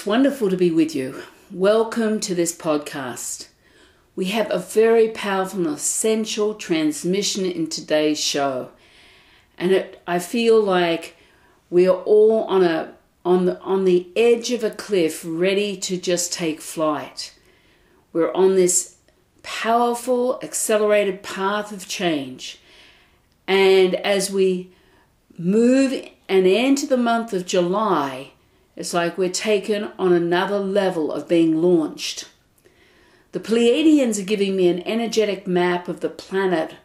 It's wonderful to be with you. Welcome to this podcast. We have a very powerful and essential transmission in today's show. And it, I feel like we are all on a on the on the edge of a cliff ready to just take flight. We're on this powerful accelerated path of change. And as we move and enter the month of July, it's like we're taken on another level of being launched. The Pleiadians are giving me an energetic map of the planet,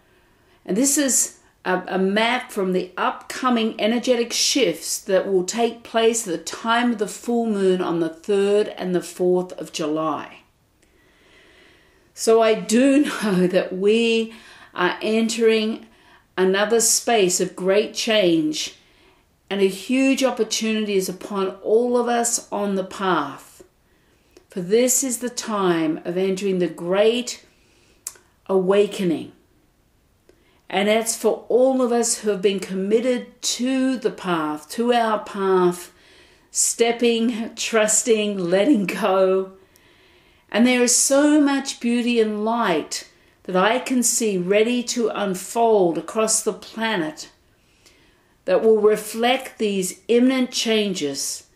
and this is a, a, map from the upcoming energetic shifts that will take place at the time of the full moon on the 3rd and the 4th of July. So I do know that we are entering another space of great change and a huge opportunity is upon all of us on the path. For this is the time of entering the great awakening. And it's for all of us who have been committed to the path, to our path, stepping, trusting, letting go. And there is so much beauty and light that I can see ready to unfold across the planet that will reflect these imminent changes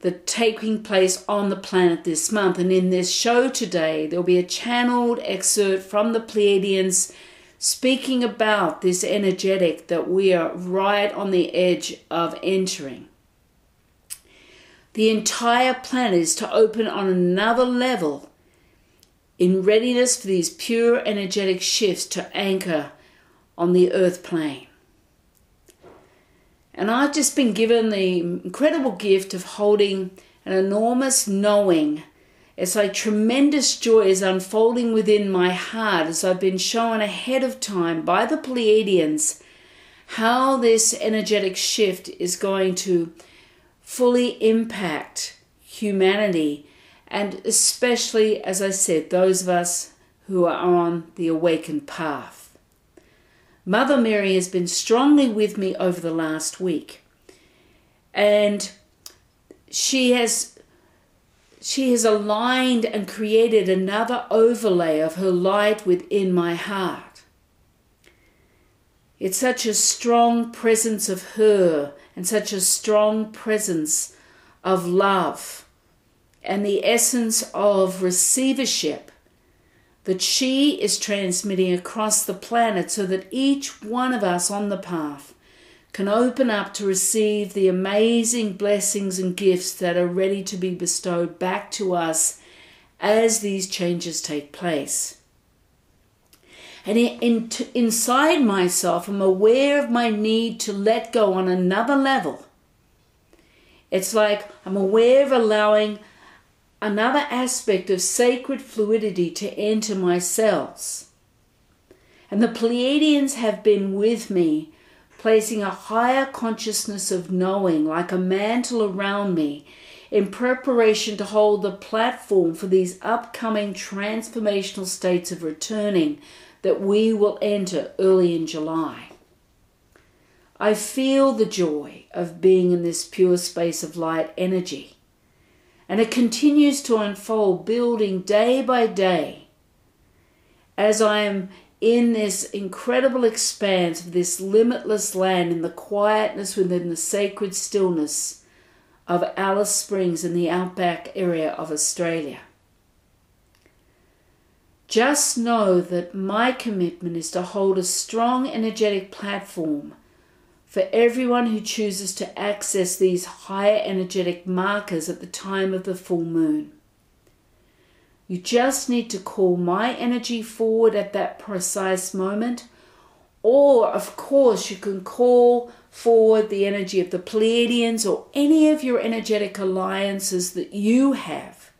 that are taking place on the planet this month. And in this show today, there'll be a channeled excerpt from the Pleiadians speaking about this energetic that we are right on the edge of entering. The entire planet is to open on another level in readiness for these pure energetic shifts to anchor on the earth plane. And I've just been given the incredible gift of holding an enormous knowing. It's like tremendous joy is unfolding within my heart as I've been shown ahead of time by the Pleiadians how this energetic shift is going to fully impact humanity and especially, as I said, those of us who are on the awakened path. Mother Mary has been strongly with me over the last week. And she has she has aligned and created another overlay of her light within my heart. It's such a strong presence of her and such a strong presence of love and the essence of receivership that she is transmitting across the planet so that each one of us on the path can open up to receive the amazing blessings and gifts that are ready to be bestowed back to us as these changes take place. And in, in, inside myself, I'm aware of my need to let go on another level. It's like I'm aware of allowing another aspect of sacred fluidity to enter my cells. And the Pleiadians have been with me, placing a higher consciousness of knowing like a mantle around me in preparation to hold the platform for these upcoming transformational states of returning that we will enter early in July. I feel the joy of being in this pure space of light energy and it continues to unfold, building day by day as I am in this incredible expanse of this limitless land in the quietness within the sacred stillness of Alice Springs in the outback area of Australia. Just know that my commitment is to hold a strong energetic platform for everyone who chooses to access these higher energetic markers at the time of the full moon. You just need to call my energy forward at that precise moment, or of course, you can call forward the energy of the Pleiadians or any of your energetic alliances that you have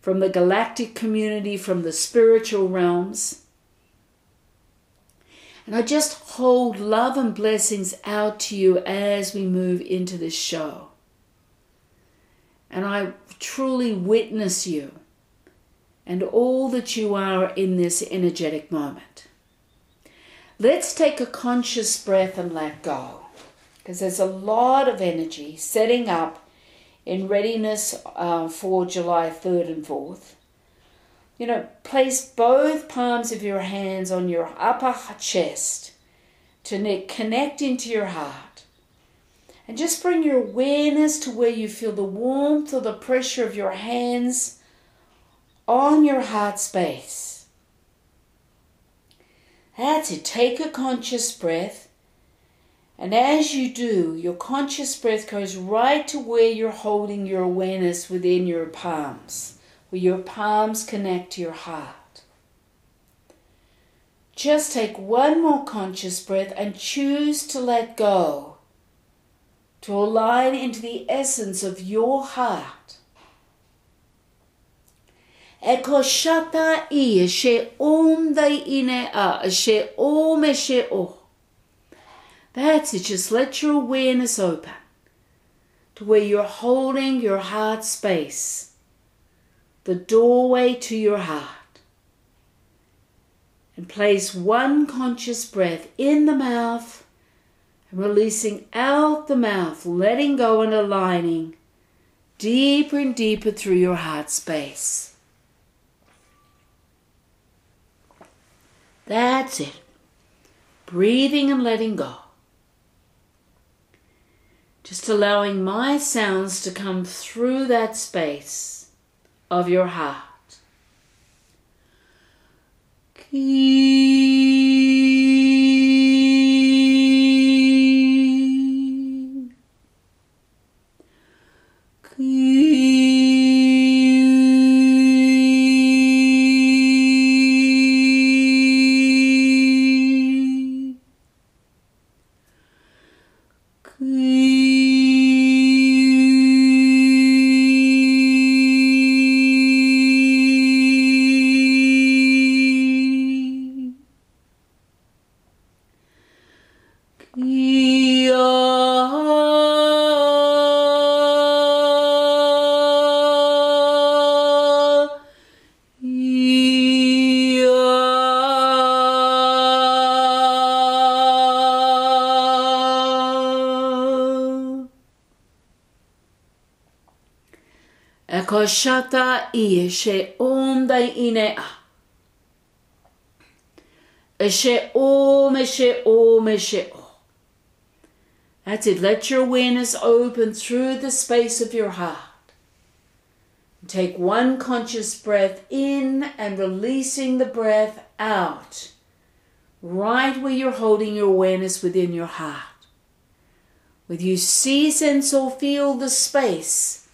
from the galactic community, from the spiritual realms. And I just hold love and blessings out to you as we move into this show. And I truly witness you and all that you are in this energetic moment. Let's take a conscious breath and let go. Because there's a lot of energy setting up in readiness uh, for July 3rd and 4th. You know, place both palms of your hands on your upper chest to connect into your heart. And just bring your awareness to where you feel the warmth or the pressure of your hands on your heart space. That's it. Take a conscious breath. And as you do, your conscious breath goes right to where you're holding your awareness within your palms, where your palms connect to your heart. Just take one more conscious breath and choose to let go, to align into the essence of your heart. Eko shata i she om ine a she om she o. That's it, just let your awareness open to where you're holding your heart space, the doorway to your heart. And place one conscious breath in the mouth and releasing out the mouth, letting go and aligning deeper and deeper through your heart space. That's it. Breathing and letting go. Just allowing my sounds to come through that space of your heart. Koshata i she onda inea. Eshe o me she o me she o. That's it. Let your awareness open through the space of your heart. Take one conscious breath in and releasing the breath out, right where you're holding your awareness within your heart. With you see, sense, or feel the space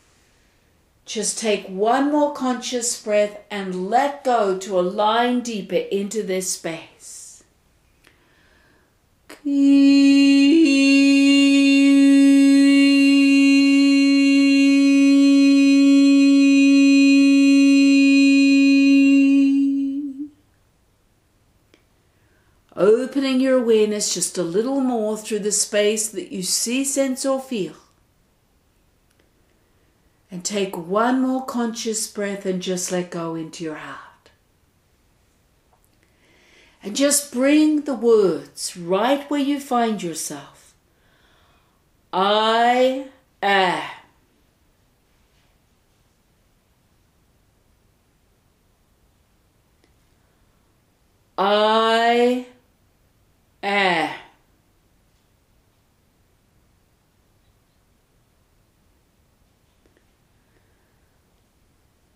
just take one more conscious breath and let go to align deeper into this space. Opening your awareness just a little more through the space that you see, sense, or feel. And take one more conscious breath and just let go into your heart. And just bring the words right where you find yourself. I am. I am.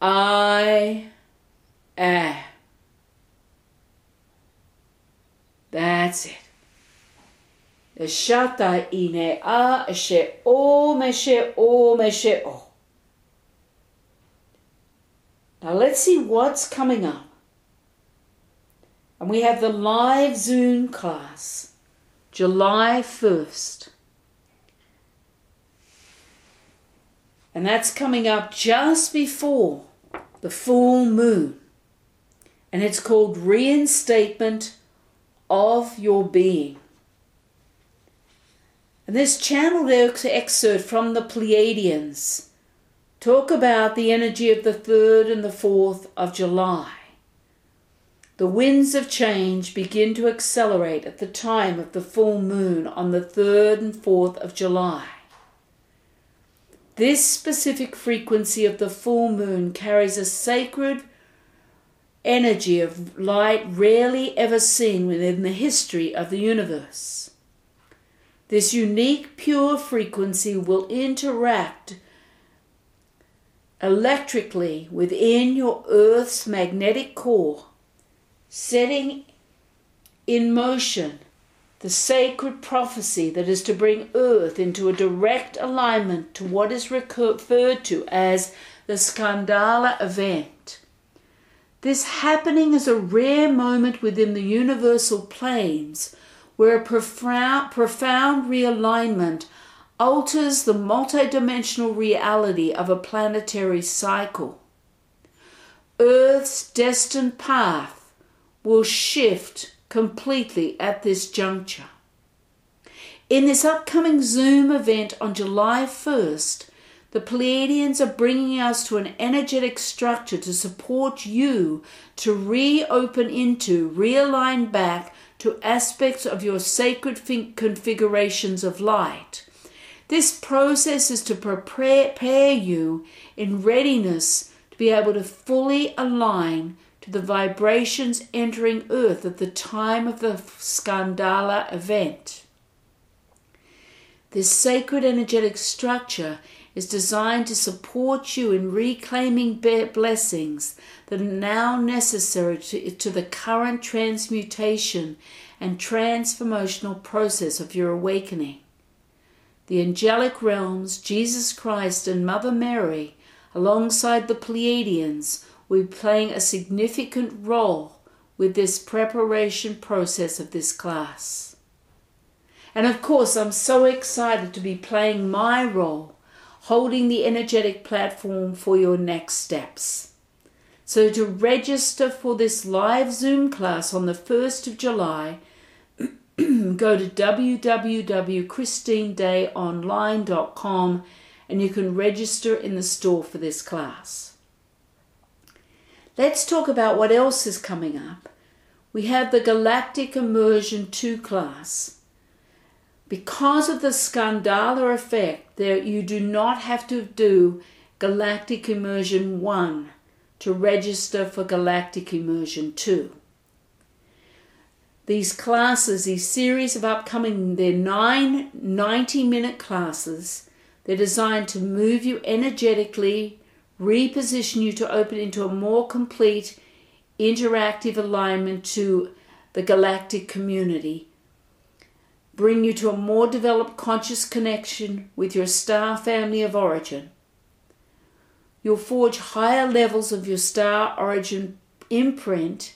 I am. That's it. Shata ine a she o me she o me she o. Now let's see what's coming up. And we have the live Zoom class, July 1st. And that's coming up just before the full moon. And it's called Reinstatement of Your Being. And this channeled excerpt from the Pleiadians talk about the energy of the 3rd and the 4th of July. The winds of change begin to accelerate at the time of the full moon on the 3rd and 4th of July. This specific frequency of the full moon carries a sacred energy of light rarely ever seen within the history of the universe. This unique pure frequency will interact electrically within your Earth's magnetic core, setting in motion the sacred prophecy that is to bring Earth into a direct alignment to what is referred to as the Scahndahlah event. This happening is a rare moment within the universal planes where a profound, profound realignment alters the multidimensional reality of a planetary cycle. Earth's destined path will shift completely at this juncture. In this upcoming Zoom event on July 1st, the Pleiadians are bringing us to an energetic structure to support you to reopen into, realign back to aspects of your sacred configurations of light. This process is to prepare you in readiness to be able to fully align the vibrations entering Earth at the time of the Scahndahlah event. This sacred energetic structure is designed to support you in reclaiming blessings that are now necessary to, to the current transmutation and transformational process of your awakening. The angelic realms, Jesus Christ, and Mother Mary, alongside the Pleiadians, be playing a significant role with this preparation process of this class. And of course, I'm so excited to be playing my role, holding the energetic platform for your next steps. So, to register for this live Zoom class on the 1st of July, go to www.christinedayonline.com and you can register in the store for this class. Let's talk about what else is coming up. We have the Galactic Immersion 2 class. Because of the Scahndahlah effect, there you do not have to do Galactic Immersion 1 to register for Galactic Immersion 2. These classes, these series of upcoming, they're nine 90 minute classes. They're designed to move you energetically reposition you to open into a more complete interactive alignment to the galactic community, bring you to a more developed conscious connection with your star family of origin. You'll forge higher levels of your star origin imprint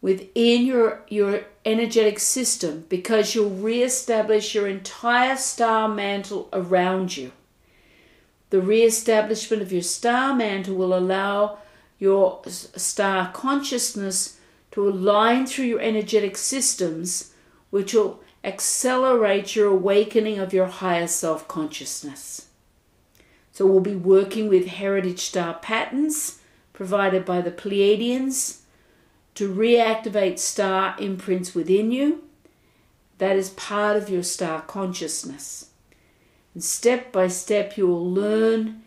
within your, your energetic system because you'll re-establish your entire star mantle around you. The re-establishment of your star mantle will allow your star consciousness to align through your energetic systems, which will accelerate your awakening of your higher self consciousness. So, we'll be working with heritage star patterns provided by the Pleiadians to reactivate star imprints within you. That is part of your star consciousness. And step by step, you will learn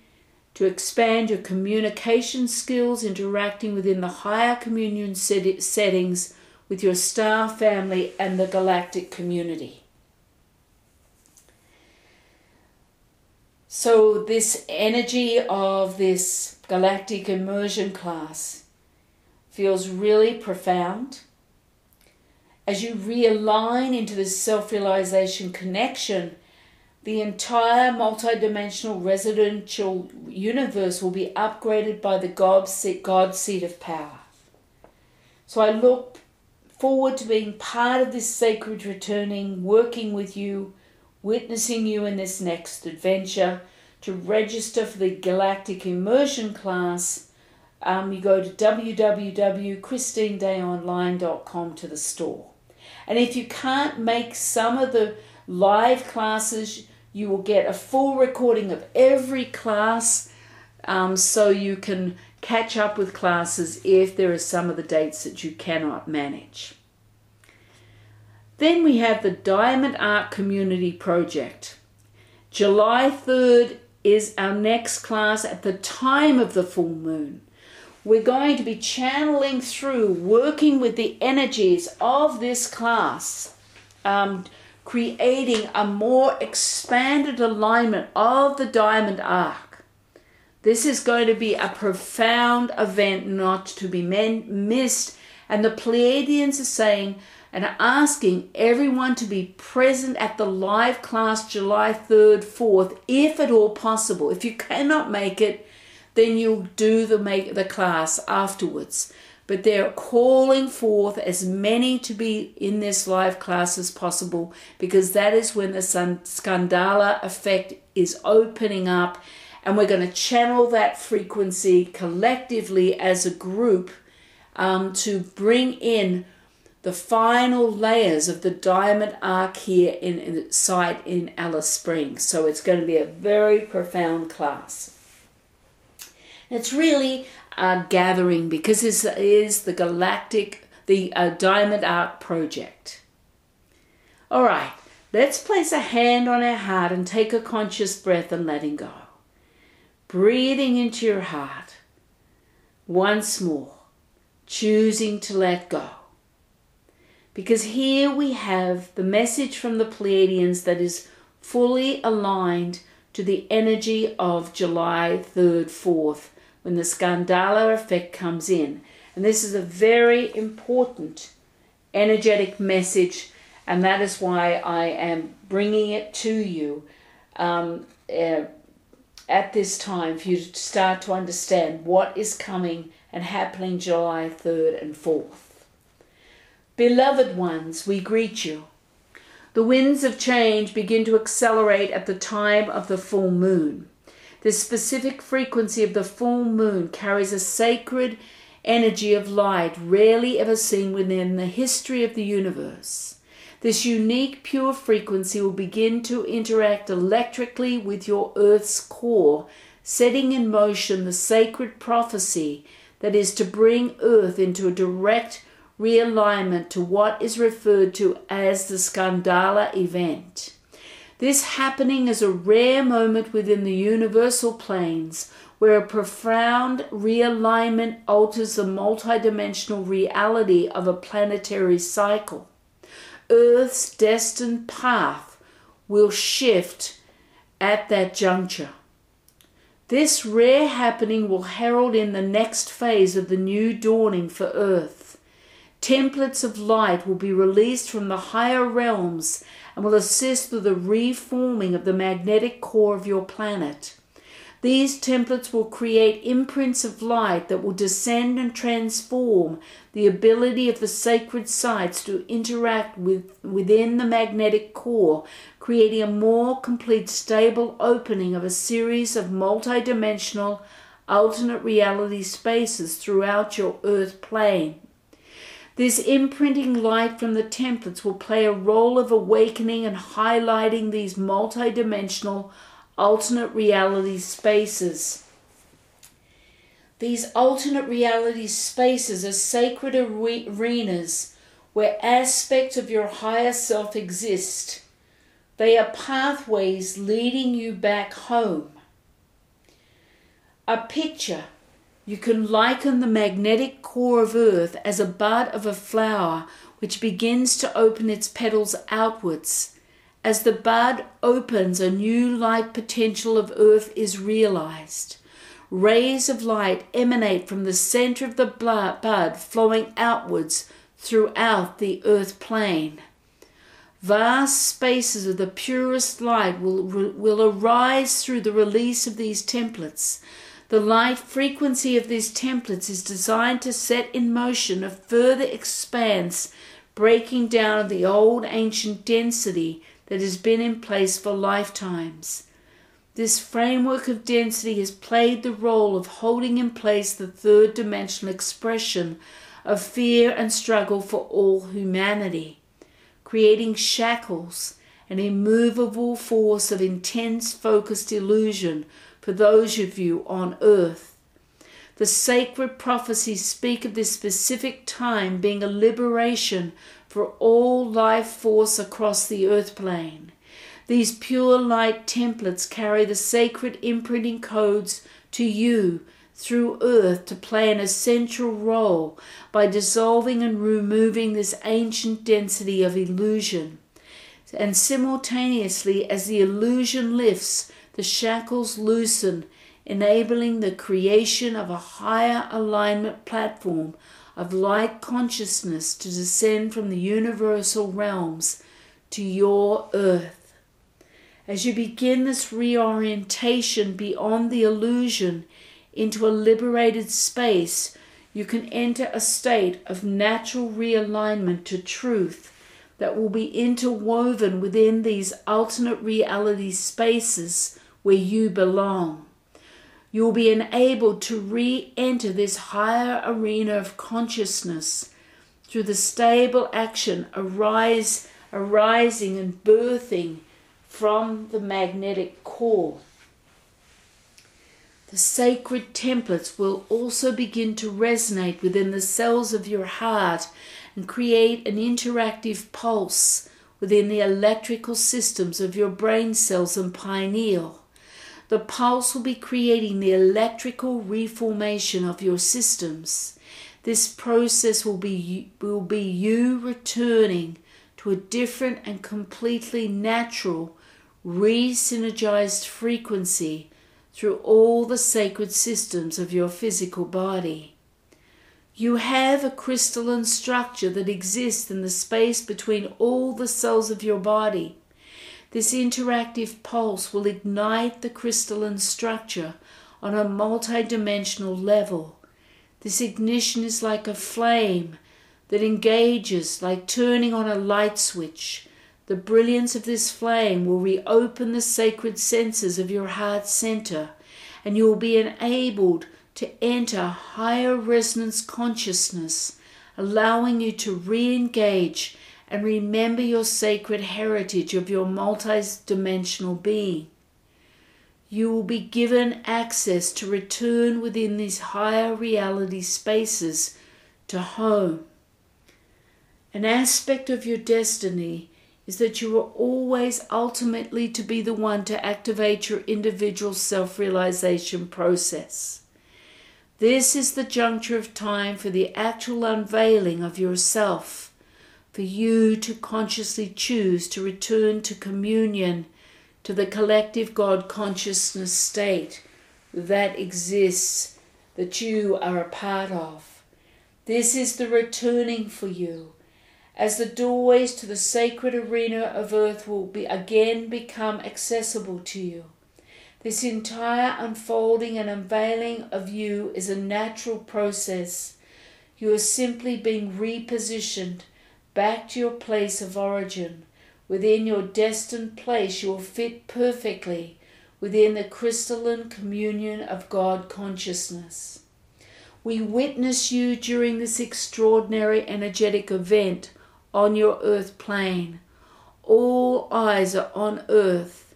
to expand your communication skills, interacting within the higher communion set- settings with your star family and the galactic community. So, this energy of this galactic immersion class feels really profound. As you realign into this self realization connection the entire multidimensional residential universe will be upgraded by the God seat, God seat of power. So I look forward to being part of this sacred returning, working with you, witnessing you in this next adventure. To register for the Galactic Immersion class, um, you go to www.christinedayonline.com to the store. And if you can't make some of the live classes, you will get a full recording of every class um, so you can catch up with classes if there are some of the dates that you cannot manage. Then we have the Diamond Arc Community Project. July 3rd is our next class at the time of the full moon. We're going to be channeling through, working with the energies of this class, um, creating a more expanded alignment of the diamond arc. This is going to be a profound event not to be missed, and the Pleiadians are saying and asking everyone to be present at the live class July 3rd, 4th, if at all possible. If you cannot make it, then you'll do the make the class afterwards. But they're calling forth as many to be in this live class as possible because that is when the Scahndahlah effect is opening up, and we're going to channel that frequency collectively as a group um, to bring in the final layers of the diamond arc here in, in site in Alice Springs. So it's going to be a very profound class. It's really a gathering because this is the galactic, the uh, diamond arc project. All right, let's place a hand on our heart and take a conscious breath and letting go. Breathing into your heart once more, choosing to let go. Because here we have the message from the Pleiadians that is fully aligned to the energy of July 3rd, 4th, when the Scahndahlah effect comes in. And this is a very important energetic message, and that is why I am bringing it to you um, uh, at this time for you to start to understand what is coming and happening July 3rd and 4th. Beloved ones, we greet you. The winds of change begin to accelerate at the time of the full moon. The specific frequency of the full moon carries a sacred energy of light rarely ever seen within the history of the universe. This unique pure frequency will begin to interact electrically with your Earth's core, setting in motion the sacred prophecy that is to bring Earth into a direct realignment to what is referred to as the Scahndahlah event. This happening is a rare moment within the universal planes where a profound realignment alters the multidimensional reality of a planetary cycle. Earth's destined path will shift at that juncture. This rare happening will herald in the next phase of the new dawning for Earth. Templates of light will be released from the higher realms and will assist through the reforming of the magnetic core of your planet. These templates will create imprints of light that will descend and transform the ability of the sacred sites to interact with within the magnetic core, creating a more complete stable opening of a series of multidimensional alternate reality spaces throughout your earth plane. This imprinting light from the templates will play a role of awakening and highlighting these multidimensional alternate reality spaces. These alternate reality spaces are sacred arenas where aspects of your higher self exist. They are pathways leading you back home. A picture you can liken the magnetic core of Earth as a bud of a flower which begins to open its petals outwards. As the bud opens, a new light potential of Earth is realized. Rays of light emanate from the center of the bud, flowing outwards throughout the earth plane. Vast spaces of the purest light will, will arise through the release of these templates. The light frequency of these templates is designed to set in motion a further expanse, breaking down of the old ancient density that has been in place for lifetimes. This framework of density has played the role of holding in place the third dimensional expression of fear and struggle for all humanity, creating shackles, an immovable force of intense focused illusion for those of you on earth. The sacred prophecies speak of this specific time being a liberation for all life force across the earth plane. These pure light templates carry the sacred imprinting codes to you through earth to play an essential role by dissolving and removing this ancient density of illusion. And simultaneously, as the illusion lifts, the shackles loosen, enabling the creation of a higher alignment platform of light consciousness to descend from the universal realms to your earth. As you begin this reorientation beyond the illusion into a liberated space, you can enter a state of natural realignment to truth that will be interwoven within these alternate reality spaces where you belong. You will be enabled to re enter this higher arena of consciousness through the stable action arise, arising and birthing from the magnetic core. The sacred templates will also begin to resonate within the cells of your heart and create an interactive pulse within the electrical systems of your brain cells and pineal. The pulse will be creating the electrical reformation of your systems. This process will be, will be you returning to a different and completely natural re synergized frequency through all the sacred systems of your physical body. You have a crystalline structure that exists in the space between all the cells of your body. This interactive pulse will ignite the crystalline structure on a multidimensional level. This ignition is like a flame that engages, like turning on a light switch the brilliance of this flame will reopen the sacred senses of your heart center, and you will be enabled to enter higher resonance consciousness, allowing you to re engage and remember your sacred heritage of your multidimensional being. You will be given access to return within these higher reality spaces to home. An aspect of your destiny is that you are always ultimately to be the one to activate your individual self realization process. This is the juncture of time for the actual unveiling of yourself, for you to consciously choose to return to communion, to the collective God consciousness state that exists, that you are a part of. This is the returning for you as the doorways to the sacred arena of earth will be again become accessible to you. This entire unfolding and unveiling of you is a natural process. You are simply being repositioned back to your place of origin. Within your destined place, you will fit perfectly within the crystalline communion of God consciousness. We witness you during this extraordinary energetic event on your earth plane. All eyes are on earth.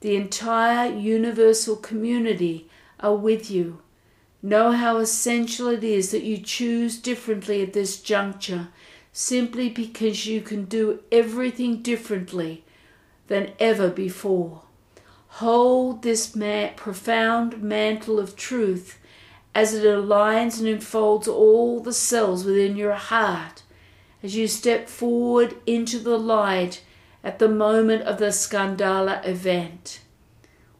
The entire universal community are with you. Know how essential it is that you choose differently at this juncture, simply because you can do everything differently than ever before. Hold this profound mantle of truth as it aligns and enfolds all the cells within your heart as you step forward into the light at the moment of the Scahndahlah event.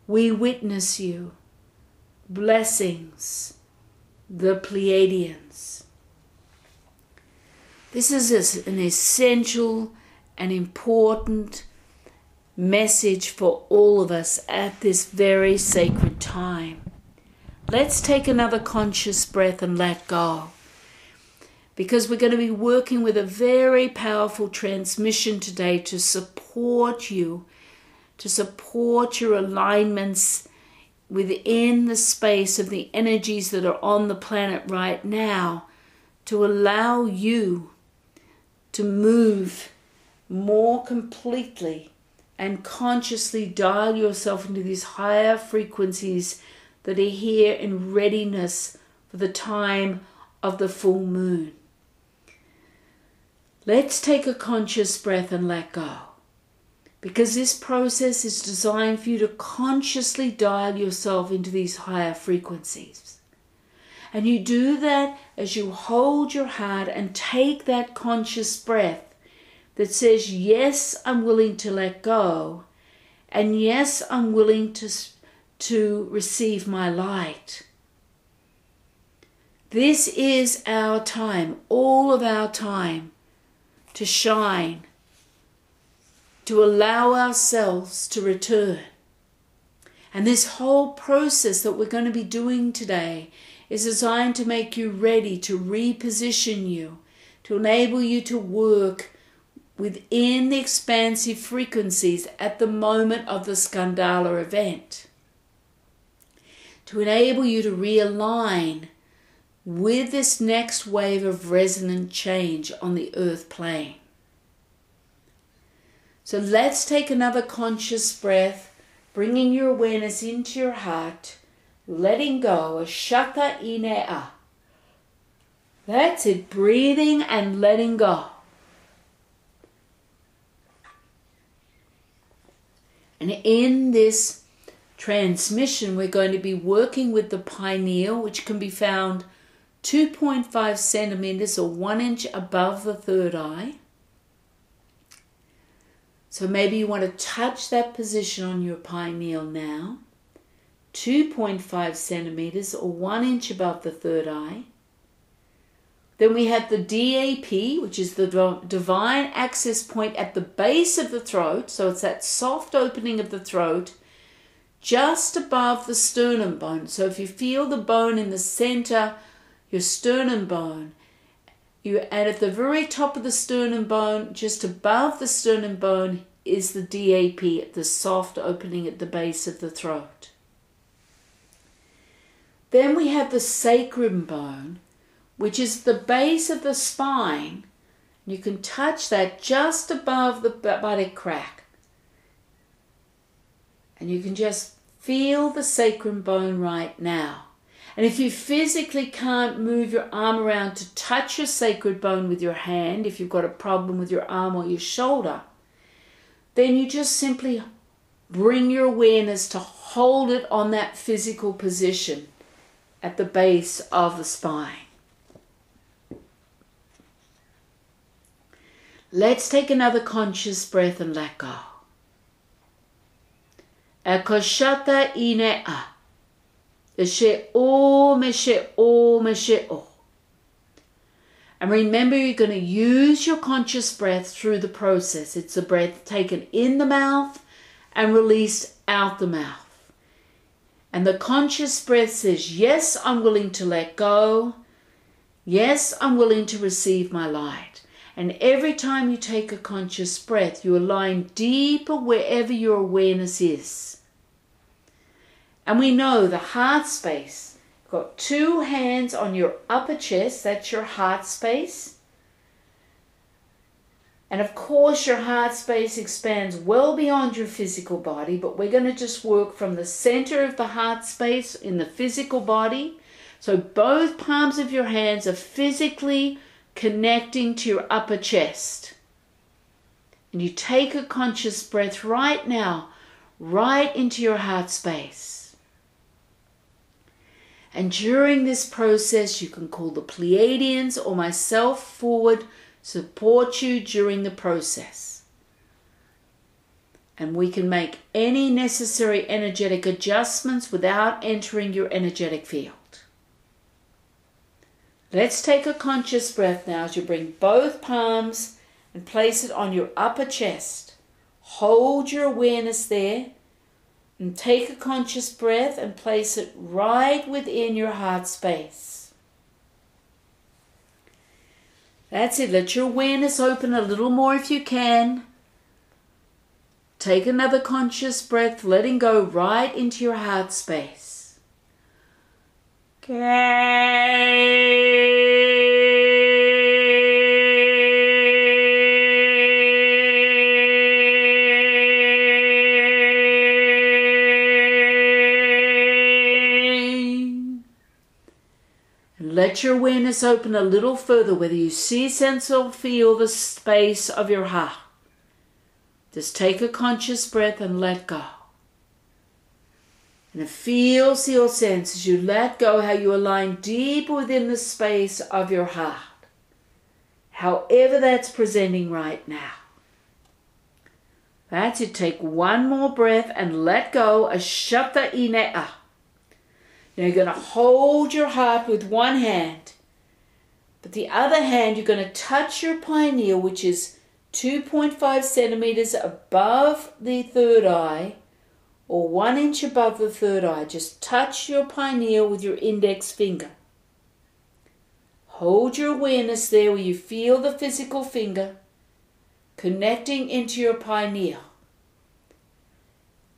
We witness you. Blessings, the Pleiadians. This is an essential and important message for all of us at this very sacred time. Let's take another conscious breath and let go because we're going to be working with a very powerful transmission today to support you, to support your alignments within the space of the energies that are on the planet right now, to allow you to move more completely and consciously dial yourself into these higher frequencies that are here in readiness for the time of the full moon. Let's take a conscious breath and let go. because this process is designed for you to consciously dial yourself into these higher frequencies. And you do that as you hold your heart and take that conscious breath that says, Yes, I'm willing to let go. And yes, I'm willing to, to receive my light. This is our time, all of our time, to shine, to allow ourselves to return. And this whole process that we're going to be doing today is designed to make you ready to reposition you, to enable you to work within the expansive frequencies at the moment of the Scahndahlah event, to enable you to realign with this next wave of resonant change on the earth plane. So let's take another conscious breath, bringing your awareness into your heart, letting go. A shaka inea. That's it, breathing and letting go. And in this transmission, we're going to be working with the pineal, which can be found 2.5 centimeters or one inch above the third eye. So maybe you want to touch that position on your pineal now. 2.5 centimeters or 1 inch above the third eye. Then we have the DAP, which is the divine access point at the base of the throat. So it's that soft opening of the throat just above the sternum bone. So if you feel the bone in the center, your sternum bone, you and at the very top of the sternum bone, just above the sternum bone, is the DAP, the soft opening at the base of the throat. Then we have the sacrum bone, which is the base of the spine. You can touch that just above the buttock crack. And you can just feel the sacrum bone right now. And if you physically can't move your arm around to touch your sacrum bone with your hand, if you've got a problem with your arm or your shoulder, then you just simply bring your awareness to hold it on that physical position at the base of the spine. Let's take another conscious breath and let go. Ekoshata inea. Eshe o oh, meshe o oh, meshe o. Oh. And remember, you're going to use your conscious breath through the process. It's a breath taken in the mouth and released out the mouth. And the conscious breath says, Yes, I'm willing to let go. Yes, I'm willing to receive my light. And every time you take a conscious breath, you align deeper wherever your awareness is. And we know the heart space Got two hands on your upper chest, that's your heart space. And of course, your heart space expands well beyond your physical body, but we're going to just work from the center of the heart space in the physical body. So both palms of your hands are physically connecting to your upper chest. And you take a conscious breath right now, right into your heart space. And during this process, you can call the Pleiadians or myself forward, support you during the process. And we can make any necessary energetic adjustments without entering your energetic field. Let's take a conscious breath now as you bring both palms and place it on your upper chest. Hold your awareness there and take a conscious breath and place it right within your heart space. That's it. Let your awareness open a little more if you can. Take another conscious breath, letting go right into your heart space. Okay. Awareness open a little further, whether you see, sense, or feel the space of your heart. Just take a conscious breath and let go. And feel, see or sense as you let go how you align deep within the space of your heart. However that's presenting right now. That's it. Take one more breath and let go. A Ashata inea. Now you're going to hold your heart with one hand. But the other hand, you're going to touch your pineal, which is 2.5 centimeters above the third eye or one inch above the third eye. Just touch your pineal with your index finger. Hold your awareness there where you feel the physical finger connecting into your pineal.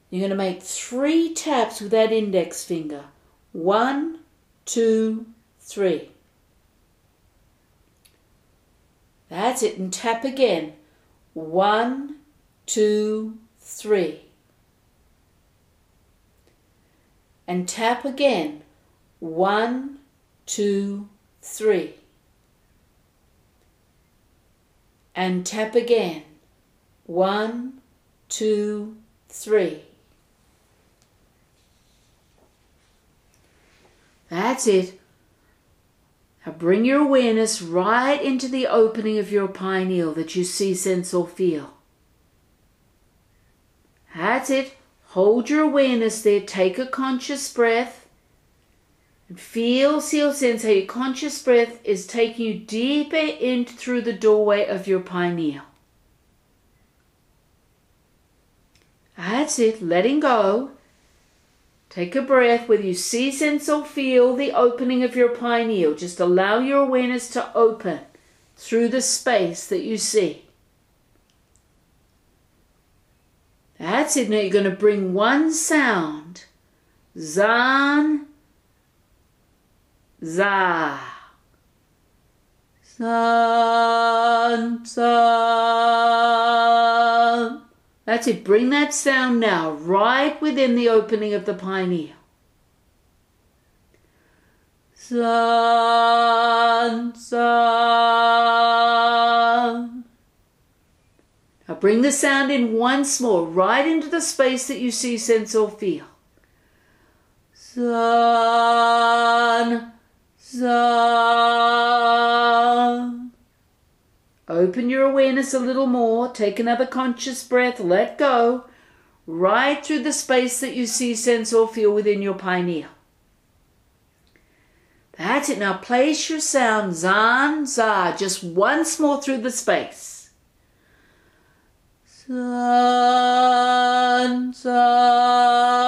You're going to make three taps with that index finger. One, two, three. That's it. And tap again. One, two, three. and tap again. One, two, three. And tap again. One, two, three. That's it. Now bring your awareness right into the opening of your pineal that you see, sense, or feel. That's it. Hold your awareness there. Take a conscious breath. And feel, feel, sense how your conscious breath is taking you deeper in through the doorway of your pineal. That's it. Letting go. Take a breath, whether you see, sense, or feel the opening of your pineal. Just allow your awareness to open through the space that you see. That's it. Now you're going to bring one sound. Zan. Za. San. San. That's it. Bring that sound now right within the opening of the pineal. San. San. Now bring the sound in once more, right into the space that you see, sense, or feel. Sun, sun. Open your awareness a little more. Take another conscious breath. Let go. Right through the space that you see, sense, or feel within your pineal. That's it. Now place your sound zan, za, just once more through the space. Sun, sun.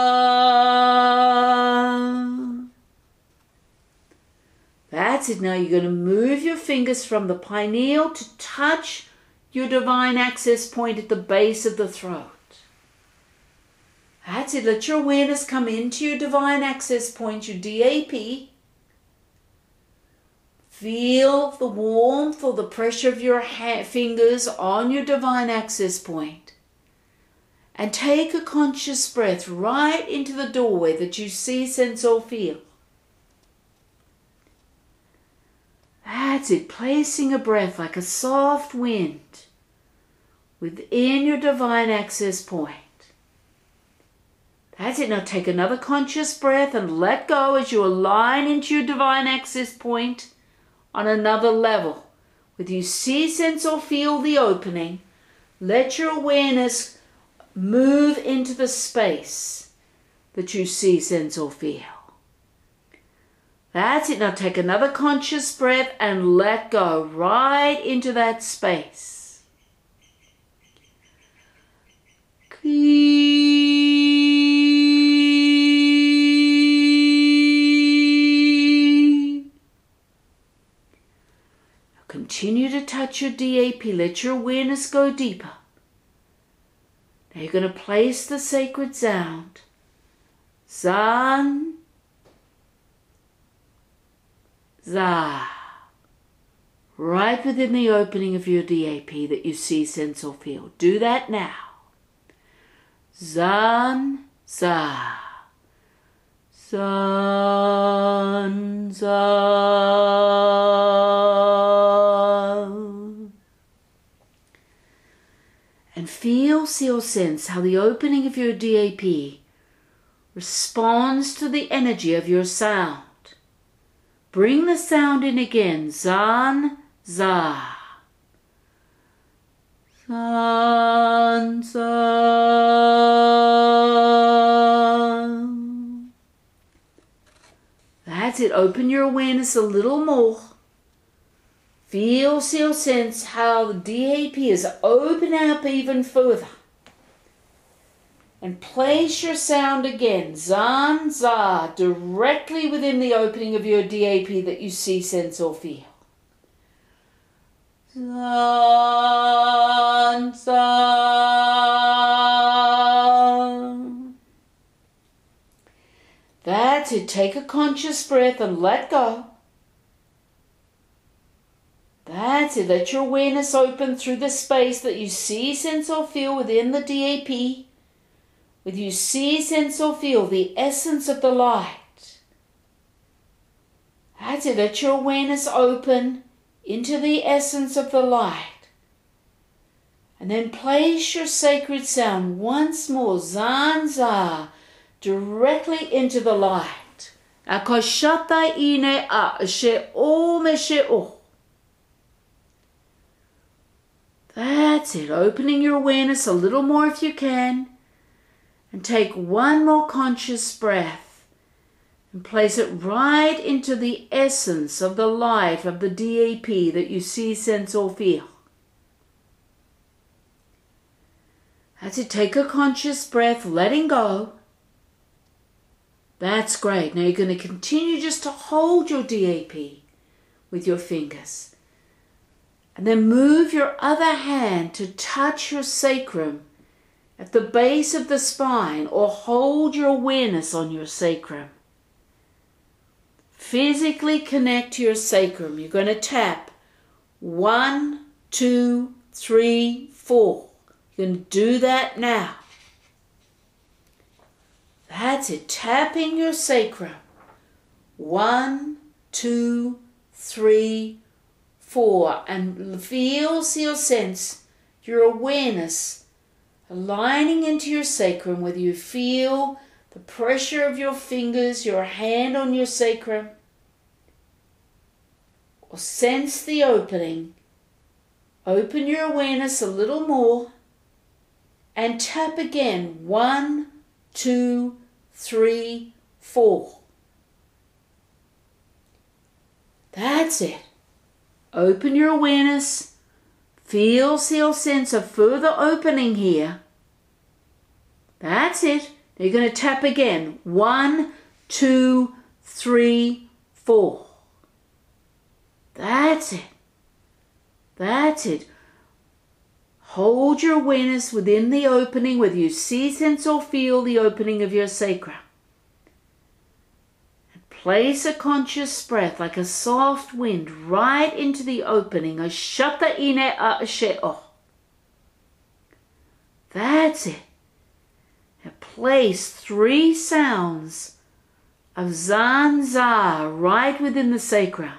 Now you're going to move your fingers from the pineal to touch your divine access point at the base of the throat. That's it. Let your awareness come into your divine access point, your DAP. Feel the warmth or the pressure of your fingers on your divine access point. And take a conscious breath right into the doorway that you see, sense, or feel. That's it, placing a breath like a soft wind within your divine access point. That's it. Now take another conscious breath and let go as you align into your divine access point on another level. Whether you see, sense, or feel the opening, let your awareness move into the space that you see, sense, or feel. That's it. Now take another conscious breath and let go right into that space. Continue to touch your DAP. Let your awareness go deeper. Now you're going to place the sacred sound. San. Za. Right within the opening of your DAP that you see, sense, or feel. Do that now. Zan. Za. Sun. Za. And feel, see, or sense how the opening of your DAP responds to the energy of your sound. Bring the sound in again. Zan, za. Zan, za. That's it. Open your awareness a little more. Feel, feel, sense how the DAP is opening up even further. And place your sound again, zan, za, directly within the opening of your DAP that you see, sense, or feel. Zan, za. That's it. Take a conscious breath and let go. That's it. Let your awareness open through the space that you see, sense, or feel within the DAP. With you see, sense, or feel the essence of the light. That's it. Let your awareness open into the essence of the light. And then place your sacred sound once more, Zanza, directly into the light. A. That's it. Opening your awareness a little more if you can. And take one more conscious breath and place it right into the essence of the life of the DAP that you see, sense, or feel. As you take a conscious breath, letting go. That's great. Now you're going to continue just to hold your DAP with your fingers. And then move your other hand to touch your sacrum at the base of the spine or hold your awareness on your sacrum. Physically connect to your sacrum. You're going to tap one, two, three, four. You're going to do that now. That's it. Tapping your sacrum. One, two, three, four, and feel, see or sense your awareness aligning into your sacrum, whether you feel the pressure of your fingers, your hand on your sacrum, or sense the opening. Open your awareness a little more and tap again. One, two, three, four. That's it. Open your awareness. Feel, feel, sense a further opening here. That's it. You're going to tap again. One, two, three, four. That's it. That's it. Hold your awareness within the opening, whether you see, sense, or feel the opening of your sacrum. Place a conscious breath like a soft wind right into the opening. A shata ine she'o. That's it. And place three sounds of zanza right within the sacrum.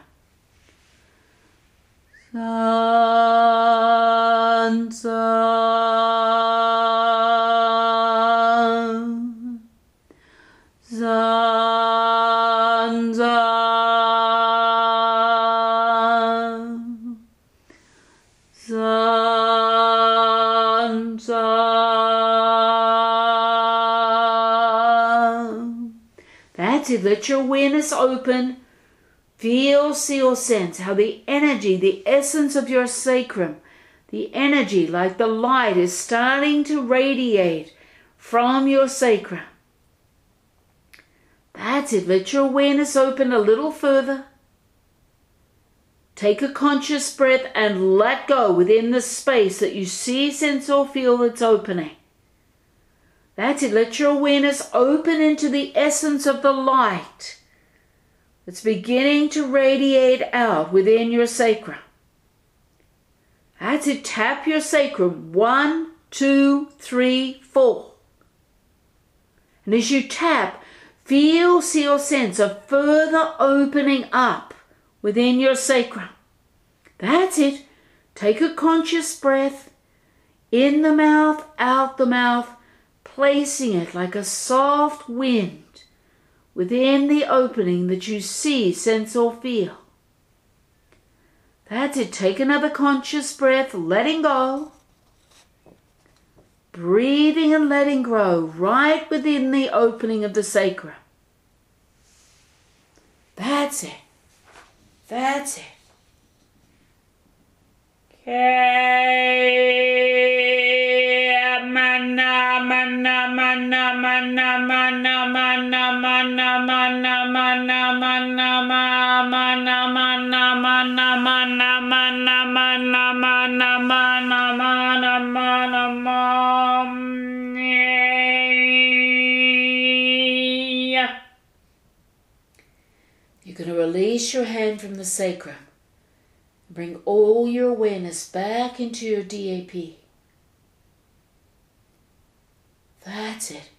Zanza. Let your awareness open. Feel, see, or sense how the energy, the essence of your sacrum, the energy like the light is starting to radiate from your sacrum. That's it. Let your awareness open a little further. Take a conscious breath and let go within the space that you see, sense, or feel that's opening. That's it. Let your awareness open into the essence of the light that's beginning to radiate out within your sacrum. That's it. Tap your sacrum. One, two, three, four. And as you tap, feel, see, or sense a further opening up within your sacrum. That's it. Take a conscious breath In the mouth, out the mouth, placing it like a soft wind within the opening that you see, sense, or feel. That's it. Take another conscious breath, letting go. Breathing and letting grow right within the opening of the sacrum. That's it. That's it. You're going to release your hand from the sacrum. Bring all your awareness back into your DAP. That's it.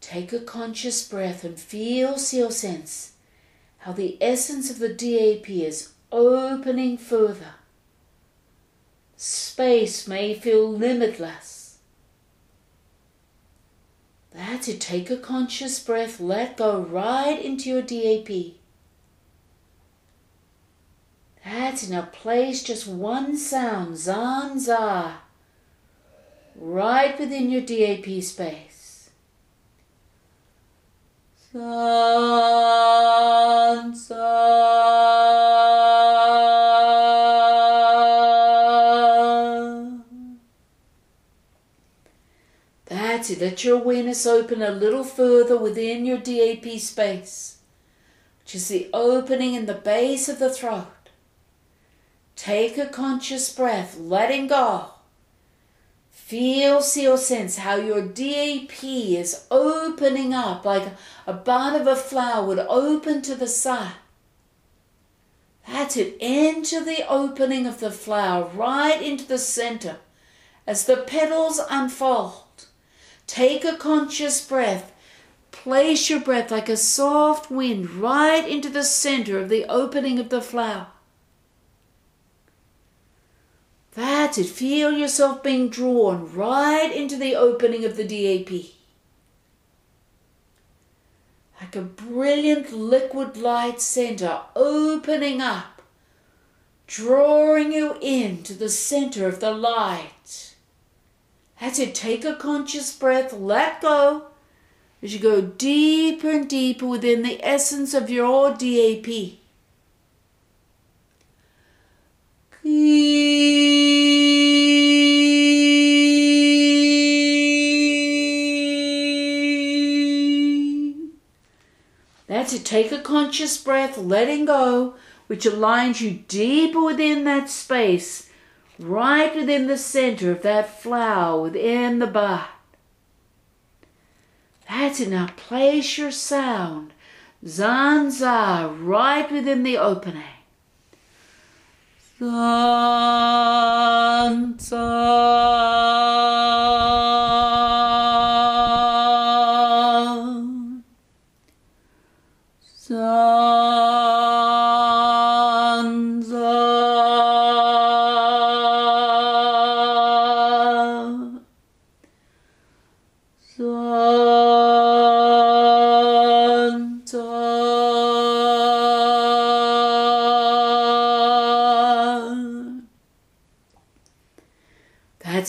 Take a conscious breath and feel, or sense how the essence of the DAP is opening further. Space may feel limitless. That's it. Take a conscious breath, let go right into your DAP. That's in a place just one sound, zan za, right within your DAP space. Zan za. That's it. Let your awareness open a little further within your DAP space, which is the opening in the base of the throat. Take a conscious breath, letting go. Feel, see, or sense how your DAP is opening up like a bud of a flower would open to the sun. That's it, into the opening of the flower, right into the center. As the petals unfold, take a conscious breath. Place your breath like a soft wind right into the center of the opening of the flower. That's it. Feel yourself being drawn right into the opening of the DAP. Like a brilliant liquid light center opening up, drawing you into the center of the light. That's it. Take a conscious breath, let go as you go deeper and deeper within the essence of your DAP. It. Take a conscious breath, letting go, which aligns you deeper within that space, right within the center of that flower, within the bud. That's it. Now place your sound, zanza, right within the opening. Zanza.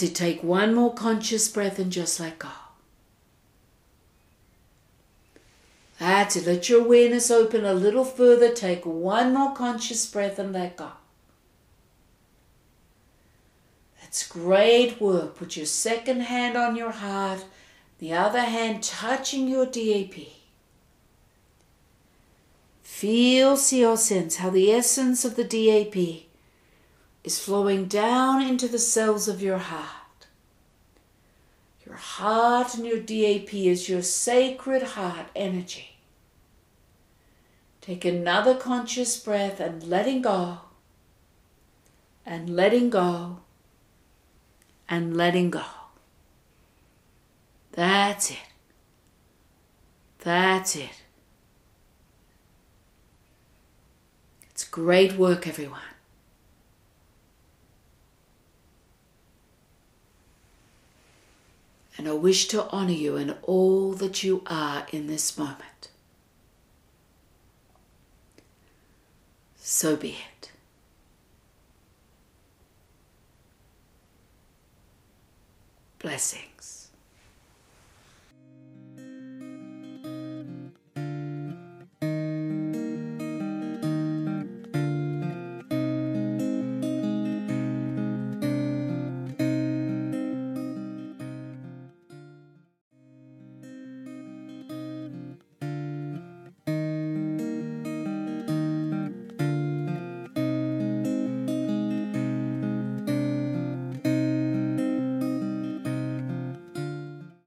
It. Take one more conscious breath and just let go. That's it. Let your awareness open a little further. Take one more conscious breath and let go. That's great work. Put your second hand on your heart, the other hand touching your DAP. Feel, see, or sense how the essence of the DAP is flowing down into the cells of your heart. Your heart and your DAP is your sacred heart energy. Take another conscious breath and letting go, and letting go, and letting go. That's it. That's it. It's great work, everyone. And I wish to honour you in all that you are in this moment. So be it. Blessings.